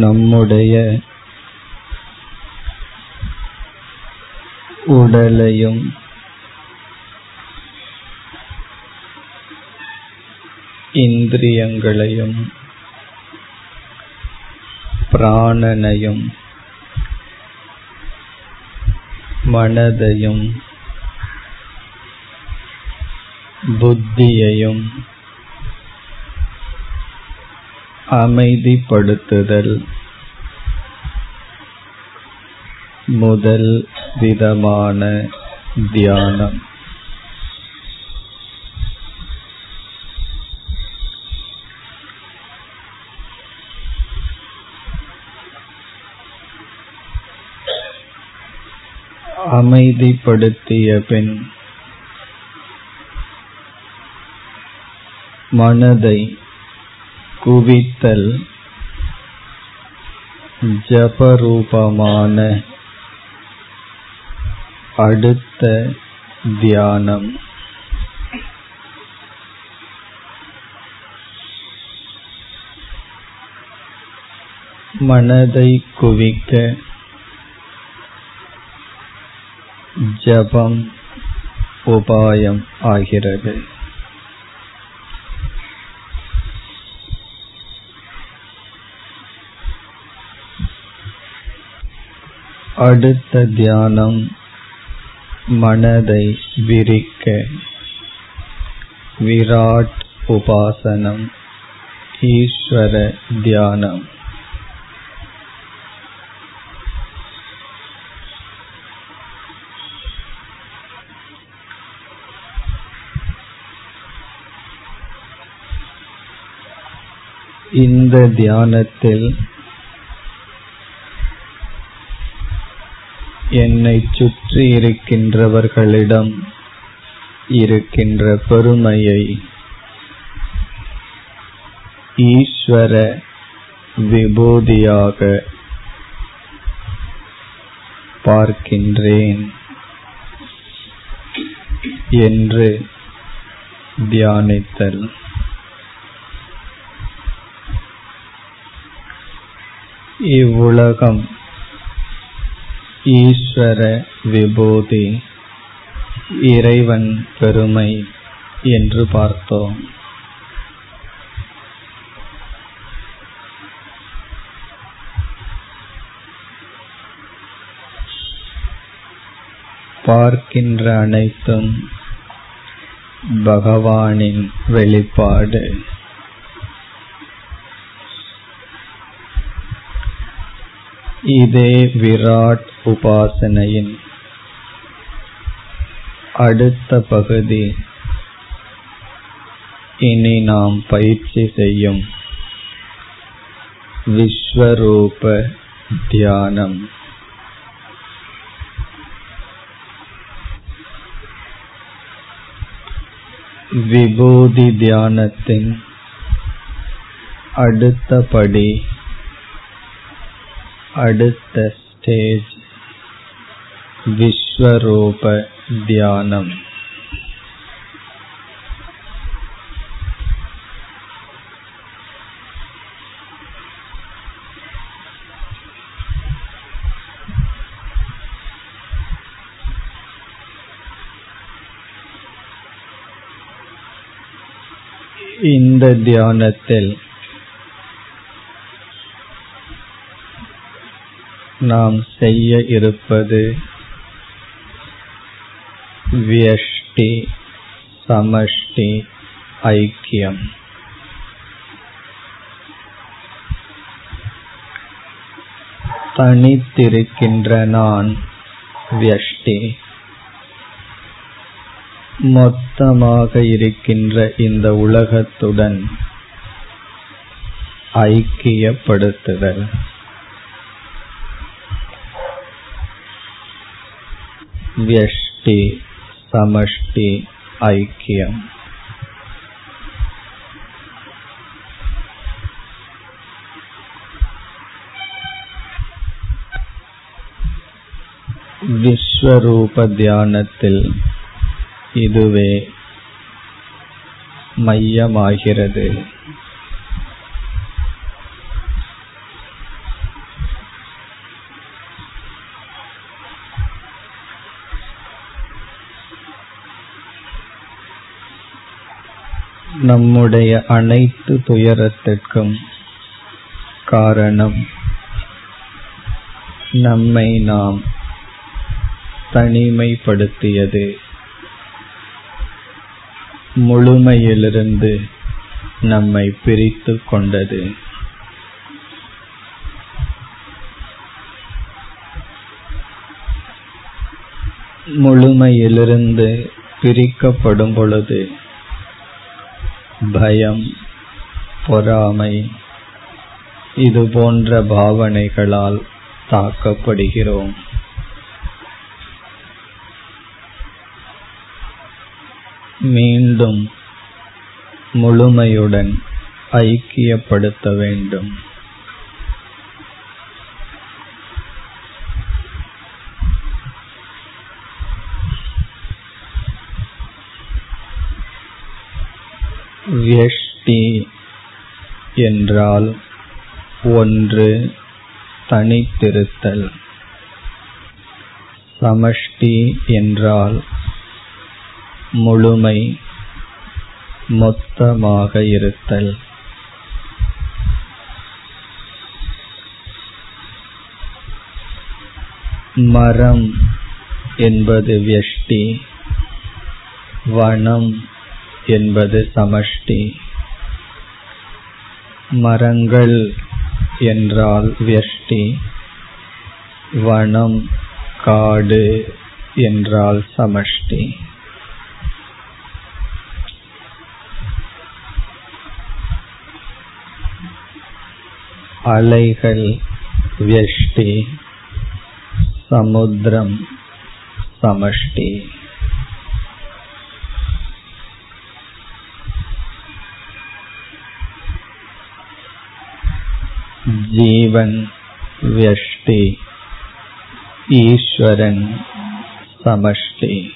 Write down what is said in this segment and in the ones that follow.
நம்முடைய உடலையும் இந்திரியங்களையும் பிராணனையும் மனதையும் புத்தியையும் அமைதிப்படுத்துதல். முதல் விதமான தியானம். அமைதிப்படுத்திய பின் மனதை குவித்தல் ஜபரூபமான அடுத்த தியானம். மனதை குவிக்க ஜபம் உபாயம் ஆகிறது. அடுத்த தியானம் மனதை விரிக்க. விராட் உபாசனம் ஈஸ்வர தியானம். இந்த தியானத்தில் என்னை சுற்றி இருக்கின்றவர்களிடம் இருக்கின்ற பெருமையை ஈஸ்வர விபூதியாக பார்க்கின்றேன் என்று தியானித்தல். இவ்வுலகம் ஈஸ்வர விபூதி. இறைவன் பெருமை என்று பார்த்தோம். பார்க்கின்ற அனைத்தும் பகவானின் வெளிப்பாடு. இதே விராட் உபாசனையின் அடுத்த பகுதி இனி நாம் பயிற்சி செய்யும் விஸ்வரூப தியானம். விபூதி தியானத்தின் அடுத்த படி அடுத்த ஸ்டேஜ் விஸ்வரூப தியானம் இந்த தியானத்தில் நாம் செய்ய இருப்பது வியஷ்டி சமஷ்டி ஐக்கியம் தனித்திருக்கின்ற நான் வியஷ்டி மொத்தமாக இருக்கின்ற இந்த உலகத்துடன் ஐக்கியப்படுத்துதல் व्यष्टि சமஷ்டி ஐக்கியம் விஸ்வரூப தியானத்தில் இதுவே மையமாகிறது। நம்முடைய அனைத்து துயரத்திற்கும் காரணம் நம்மை நாம் தனிமைப்படுத்தியது. முழுமையிலிருந்து நம்மை பிரித்து கொண்டது. முழுமையிலிருந்து பிரிக்கப்படும் பொழுது பயம் பொறாமை இது போன்ற பாவனைகளால் தாக்கப்படுகிறோம். மீண்டும் முழுமையுடன் ஐக்கியப்படுத்த வேண்டும். வியஷ்டி என்றால் ஒன்று தனித்திருத்தல். சமஷ்டி என்றால் முழுமை மொத்தமாக இருத்தல். மரம் என்பது வியஷ்டி வனம் என்பது சமஷ்டி. மரங்கள் என்றால் வியஷ்டி. வனம் காடு என்றால் சமஷ்டி. அலைகள் வியஷ்டி. சமுத்திரம் சமஷ்டி. जीवन व्यष्टि ईश्वरन समष्टि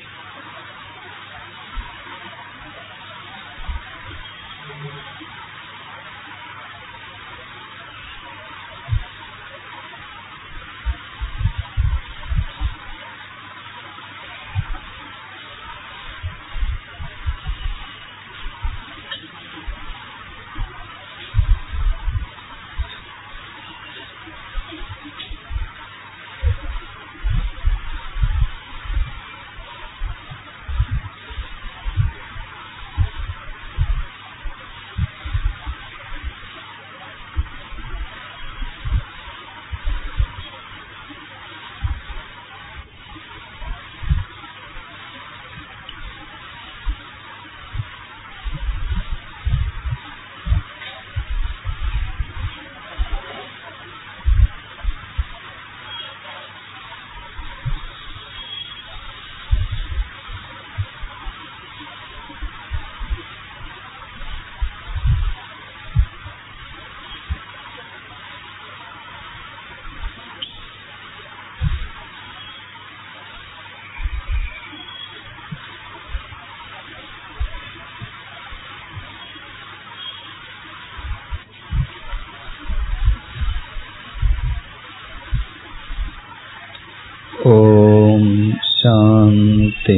शान्ति